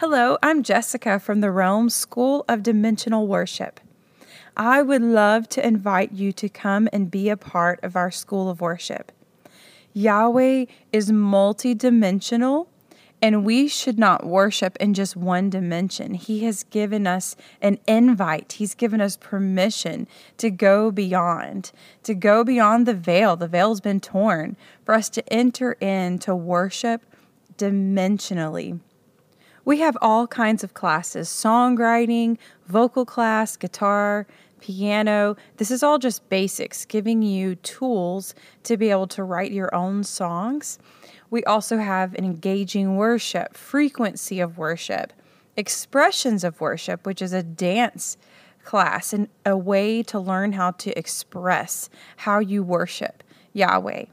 Hello, I'm Jessica from the Realm School of Dimensional Worship. I would love to invite you to come and be a part of our School of Worship. Yahweh is multidimensional, and we should not worship in just one dimension. He has given us an invite, He's given us permission to go beyond, to go beyond the veil. The veil's been torn for us to enter in to worship dimensionally. We have all kinds of classes songwriting, vocal class, guitar, piano. This is all just basics, giving you tools to be able to write your own songs. We also have an engaging worship, frequency of worship, expressions of worship, which is a dance class and a way to learn how to express how you worship Yahweh.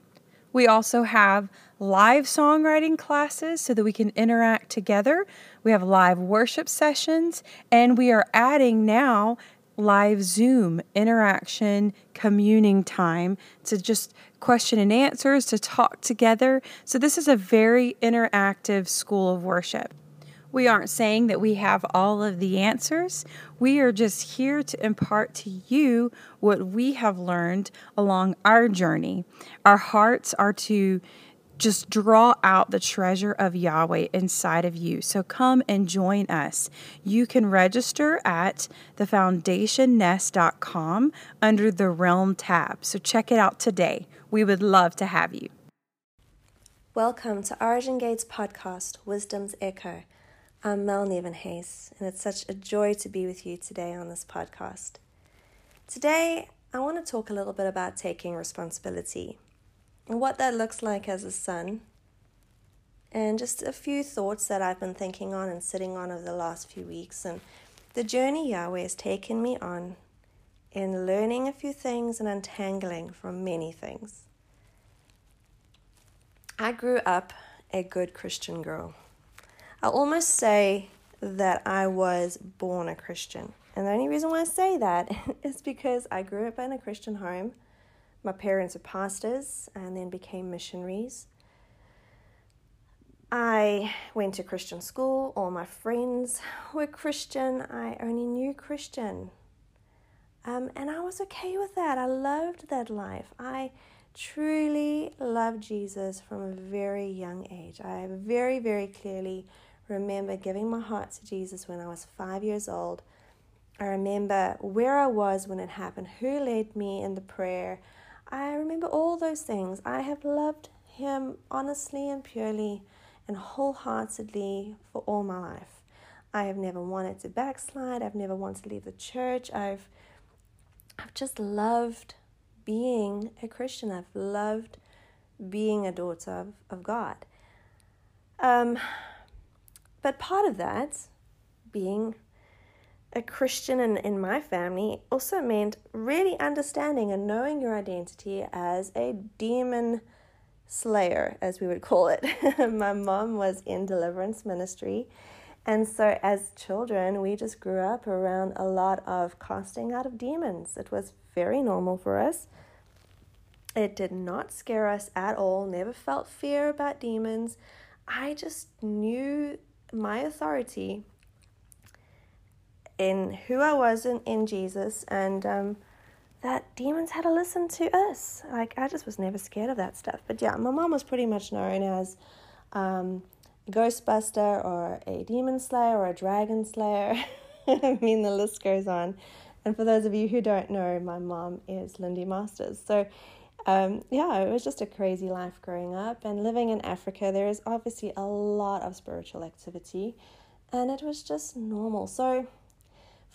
We also have live songwriting classes so that we can interact together. We have live worship sessions, and we are adding now live Zoom interaction, communing time to just question and answers, to talk together. So, this is a very interactive school of worship. We aren't saying that we have all of the answers. We are just here to impart to you what we have learned along our journey. Our hearts are to just draw out the treasure of Yahweh inside of you. So come and join us. You can register at thefoundationnest.com under the Realm tab. So check it out today. We would love to have you. Welcome to Origin Gates podcast, Wisdom's Echo. I'm Mel Nevenhays, and it's such a joy to be with you today on this podcast. Today, I want to talk a little bit about taking responsibility what that looks like as a son, and just a few thoughts that I've been thinking on and sitting on over the last few weeks, and the journey Yahweh has taken me on in learning a few things and untangling from many things. I grew up a good Christian girl. I'll almost say that I was born a Christian. And the only reason why I say that is because I grew up in a Christian home. My parents were pastors and then became missionaries. I went to Christian school. All my friends were Christian. I only knew Christian. Um, and I was okay with that. I loved that life. I truly loved Jesus from a very young age. I very, very clearly remember giving my heart to Jesus when I was five years old. I remember where I was when it happened, who led me in the prayer. I remember all those things. I have loved Him honestly and purely and wholeheartedly for all my life. I have never wanted to backslide. I've never wanted to leave the church. I've I've just loved being a Christian. I've loved being a daughter of, of God. Um, but part of that, being a Christian in, in my family, also meant really understanding and knowing your identity as a demon slayer, as we would call it. my mom was in deliverance ministry. And so, as children, we just grew up around a lot of casting out of demons. It was very normal for us. It did not scare us at all, never felt fear about demons. I just knew my authority in who I was in, in Jesus and um, that demons had to listen to us. Like, I just was never scared of that stuff. But yeah, my mom was pretty much known as um, a Ghostbuster or a demon slayer or a dragon slayer. I mean, the list goes on. And for those of you who don't know, my mom is Lindy Masters. So um, yeah, it was just a crazy life growing up. And living in Africa, there is obviously a lot of spiritual activity, and it was just normal. So,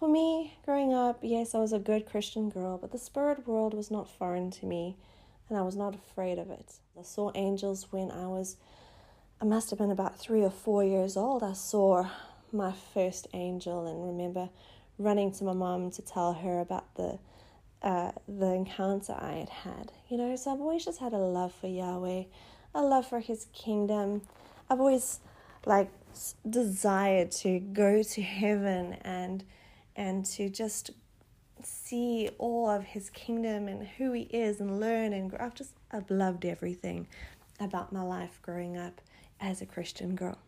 for me, growing up, yes, I was a good Christian girl, but the spirit world was not foreign to me, and I was not afraid of it. I saw angels when I was, I must have been about three or four years old. I saw my first angel, and remember running to my mom to tell her about the uh, the encounter I had had. You know, so I've always just had a love for Yahweh, a love for His kingdom. I've always like desired to go to heaven and and to just see all of His kingdom and who He is and learn and grow. I've just I've loved everything about my life growing up as a Christian girl.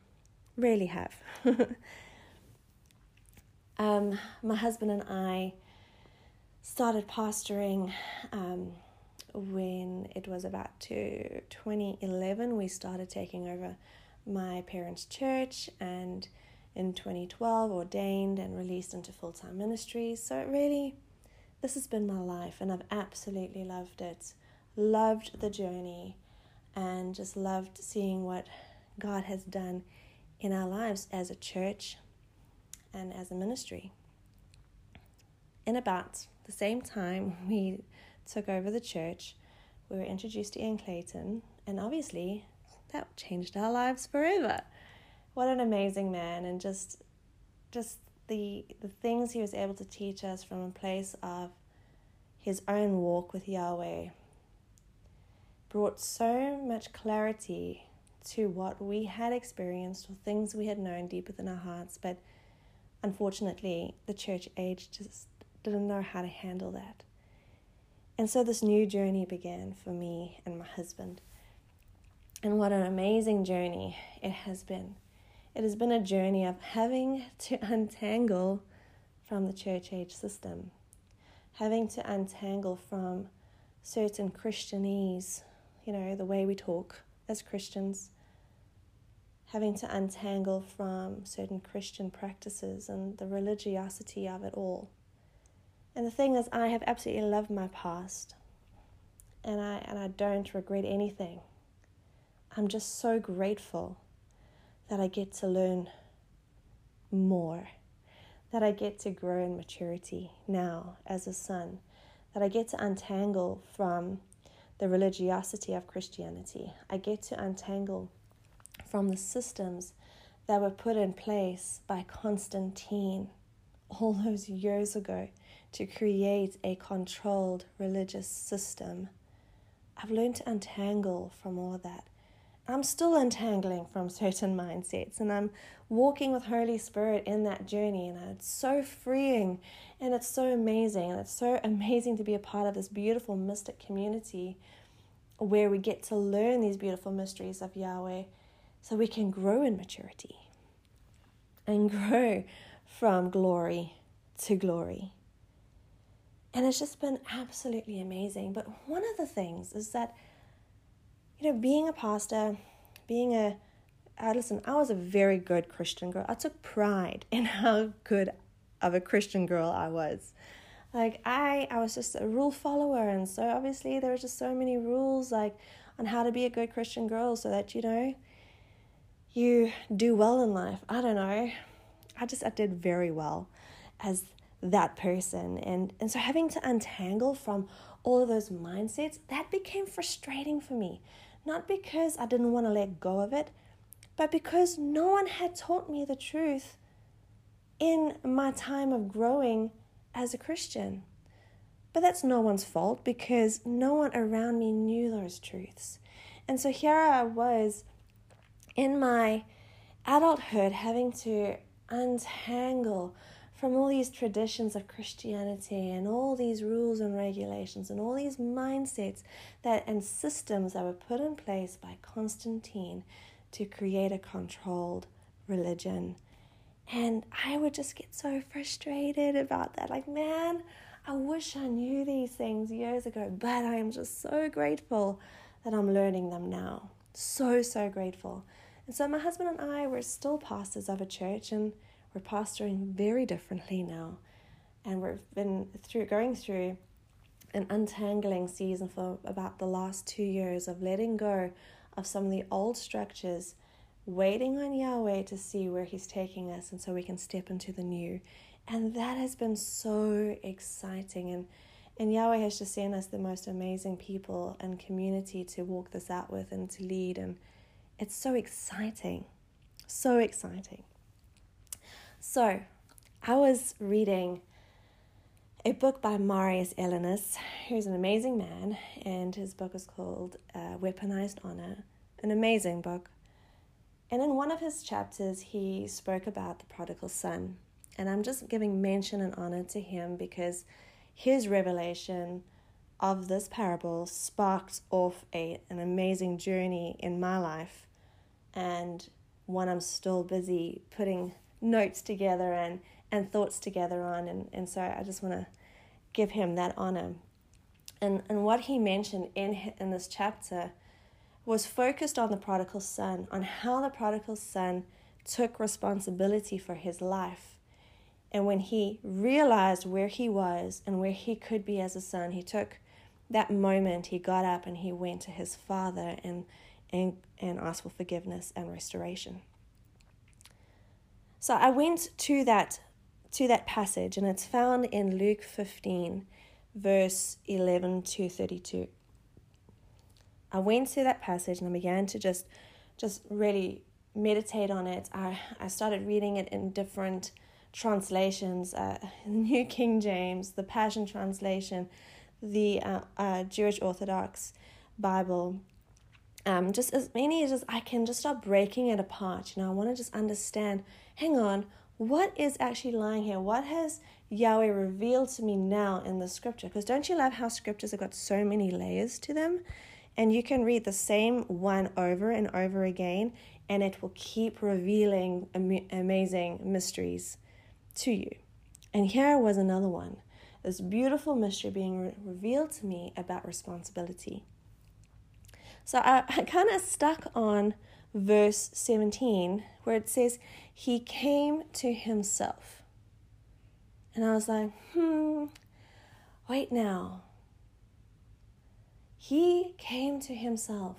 Really have. um, my husband and I started pastoring um, when it was about to 2011. We started taking over my parents' church and in 2012 ordained and released into full time ministry. So it really, this has been my life and I've absolutely loved it. Loved the journey and just loved seeing what God has done in our lives as a church and as a ministry. In about the same time we took over the church, we were introduced to Ian Clayton, and obviously that changed our lives forever. What an amazing man, and just just the the things he was able to teach us from a place of his own walk with Yahweh brought so much clarity to what we had experienced or things we had known deep within our hearts, but unfortunately, the church age just didn't know how to handle that. And so this new journey began for me and my husband. And what an amazing journey it has been. It has been a journey of having to untangle from the church age system, having to untangle from certain Christianese, you know, the way we talk as Christians, having to untangle from certain Christian practices and the religiosity of it all. And the thing is, I have absolutely loved my past, and I and I don't regret anything. I'm just so grateful that I get to learn more, that I get to grow in maturity now as a son, that I get to untangle from the religiosity of Christianity. I get to untangle from the systems that were put in place by Constantine all those years ago to create a controlled religious system. I've learned to untangle from all that. I'm still untangling from certain mindsets and I'm walking with Holy Spirit in that journey and it's so freeing and it's so amazing and it's so amazing to be a part of this beautiful mystic community where we get to learn these beautiful mysteries of Yahweh so we can grow in maturity and grow from glory to glory. And it's just been absolutely amazing. But one of the things is that, you know, being a pastor, being a, uh, listen, I was a very good Christian girl. I took pride in how good of a Christian girl I was. Like I, I was just a rule follower, and so obviously there were just so many rules, like on how to be a good Christian girl, so that you know, you do well in life. I don't know. I just I did very well as that person. And, and so having to untangle from all of those mindsets, that became frustrating for me. Not because I didn't want to let go of it, but because no one had taught me the truth in my time of growing as a Christian. But that's no one's fault because no one around me knew those truths. And so here I was in my adulthood having to untangle from all these traditions of Christianity and all these rules and regulations and all these mindsets that and systems that were put in place by Constantine to create a controlled religion. And I would just get so frustrated about that. Like, man, I wish I knew these things years ago, but I am just so grateful that I'm learning them now. So, so grateful. And so, my husband and I were still pastors of a church, and we're pastoring very differently now. And we've been through going through an untangling season for about the last two years of letting go of some of the old structures, waiting on Yahweh to see where He's taking us, and so we can step into the new. And that has been so exciting. And, and Yahweh has just sent us the most amazing people and community to walk this out with and to lead. And it's so exciting. So exciting. So, I was reading a book by Marius Elenius, who's an amazing man, and his book is called uh, Weaponized Honor, an amazing book. And in one of his chapters, he spoke about the prodigal son. And I'm just giving mention and honor to him because his revelation of this parable sparked off a, an amazing journey in my life and one I'm still busy putting notes together and, and thoughts together on. And, and so I just want to give him that honor. And, and what he mentioned in, in this chapter was focused on the prodigal son, on how the prodigal son took responsibility for his life. And when he realized where he was and where he could be as a son, he took that moment, he got up and he went to his father and, and, and asked for forgiveness and restoration. So I went to that to that passage and it's found in Luke 15 verse 11 to 32. I went to that passage and I began to just just really meditate on it. I, I started reading it in different translations uh, New King James, the Passion Translation, the uh, uh, Jewish Orthodox Bible. Um, just as many as I can just start breaking it apart. You know, I want to just understand hang on, what is actually lying here? What has Yahweh revealed to me now in the scripture? Because don't you love how scriptures have got so many layers to them? And you can read the same one over and over again, and it will keep revealing am- amazing mysteries to you. And here was another one this beautiful mystery being re- revealed to me about responsibility. So I, I kind of stuck on verse 17 where it says, He came to Himself. And I was like, hmm, wait now. He came to himself.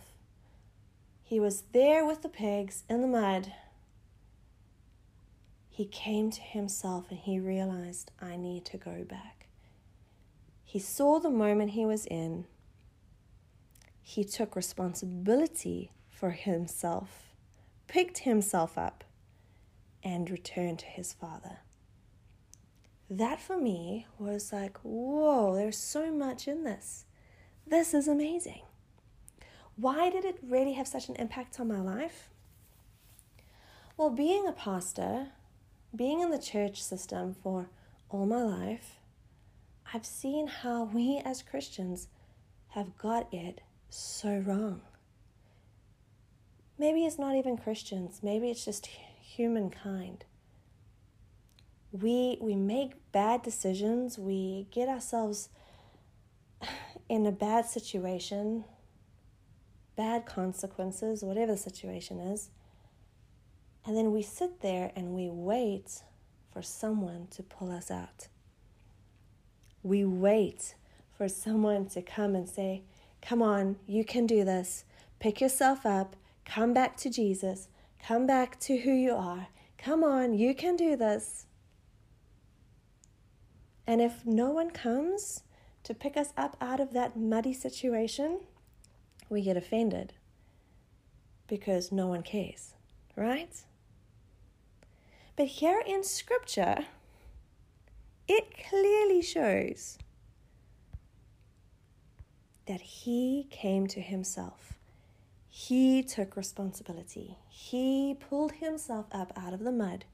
He was there with the pigs in the mud. He came to himself and he realized, I need to go back. He saw the moment he was in. He took responsibility for himself, picked himself up, and returned to his father. That for me was like, whoa, there's so much in this. This is amazing. Why did it really have such an impact on my life? Well, being a pastor, being in the church system for all my life, I've seen how we as Christians have got it so wrong. Maybe it's not even Christians, maybe it's just humankind. We, we make bad decisions, we get ourselves in a bad situation, bad consequences, whatever the situation is, and then we sit there and we wait for someone to pull us out. We wait for someone to come and say, Come on, you can do this. Pick yourself up, come back to Jesus, come back to who you are. Come on, you can do this. And if no one comes, to pick us up out of that muddy situation, we get offended because no one cares, right? But here in Scripture, it clearly shows that he came to himself. He took responsibility. He pulled himself up out of the mud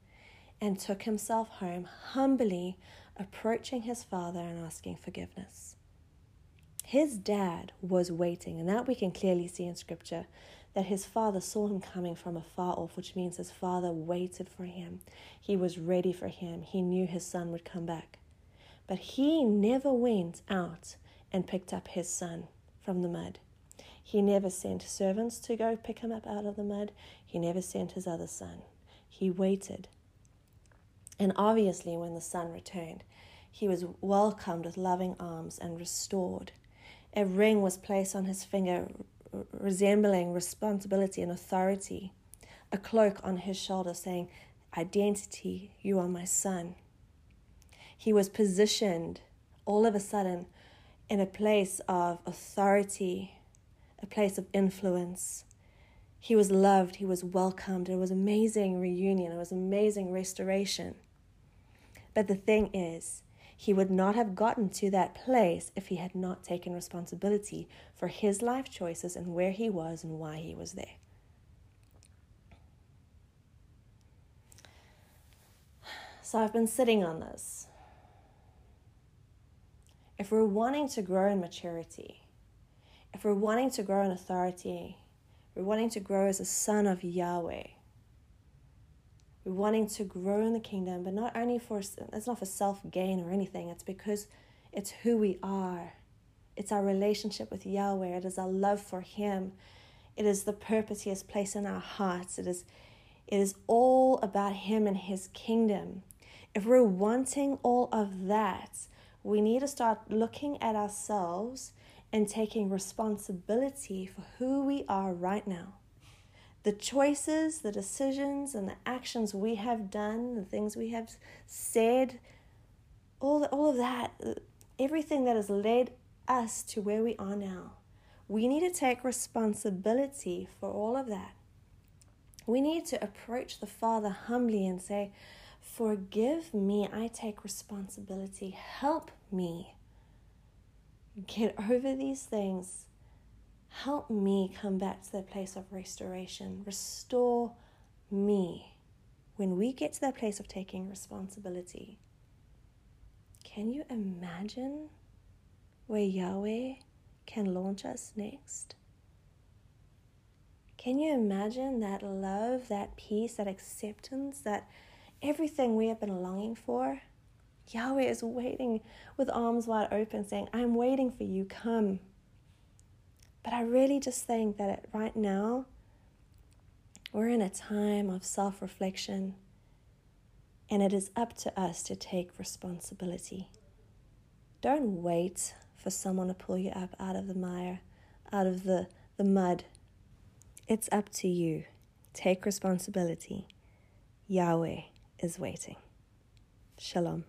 and took himself home humbly approaching his father and asking forgiveness. His dad was waiting, and that we can clearly see in scripture that his father saw him coming from afar off, which means his father waited for him. He was ready for him. He knew his son would come back. But he never went out and picked up his son from the mud. He never sent servants to go pick him up out of the mud. He never sent his other son. He waited and obviously, when the son returned, he was welcomed with loving arms and restored. A ring was placed on his finger, resembling responsibility and authority. A cloak on his shoulder saying, Identity, you are my son. He was positioned all of a sudden in a place of authority, a place of influence. He was loved, he was welcomed. It was amazing reunion, it was amazing restoration. But the thing is, he would not have gotten to that place if he had not taken responsibility for his life choices and where he was and why he was there. So I've been sitting on this. If we're wanting to grow in maturity, if we're wanting to grow in authority, we're wanting to grow as a son of Yahweh, We're wanting to grow in the kingdom, but not only for it's not for self gain or anything. It's because it's who we are. It's our relationship with Yahweh. It is our love for Him. It is the purpose He has placed in our hearts. It is, it is all about Him and His kingdom. If we're wanting all of that, we need to start looking at ourselves and taking responsibility for who we are right now. The choices, the decisions, and the actions we have done, the things we have said, all, all of that, everything that has led us to where we are now. We need to take responsibility for all of that. We need to approach the Father humbly and say, Forgive me, I take responsibility. Help me get over these things. Help me come back to that place of restoration. Restore me. When we get to that place of taking responsibility, can you imagine where Yahweh can launch us next? Can you imagine that love, that peace, that acceptance, that everything we have been longing for? Yahweh is waiting with arms wide open, saying, I'm waiting for you, come. But I really just think that right now, we're in a time of self reflection, and it is up to us to take responsibility. Don't wait for someone to pull you up out of the mire, out of the, the mud. It's up to you. Take responsibility. Yahweh is waiting. Shalom.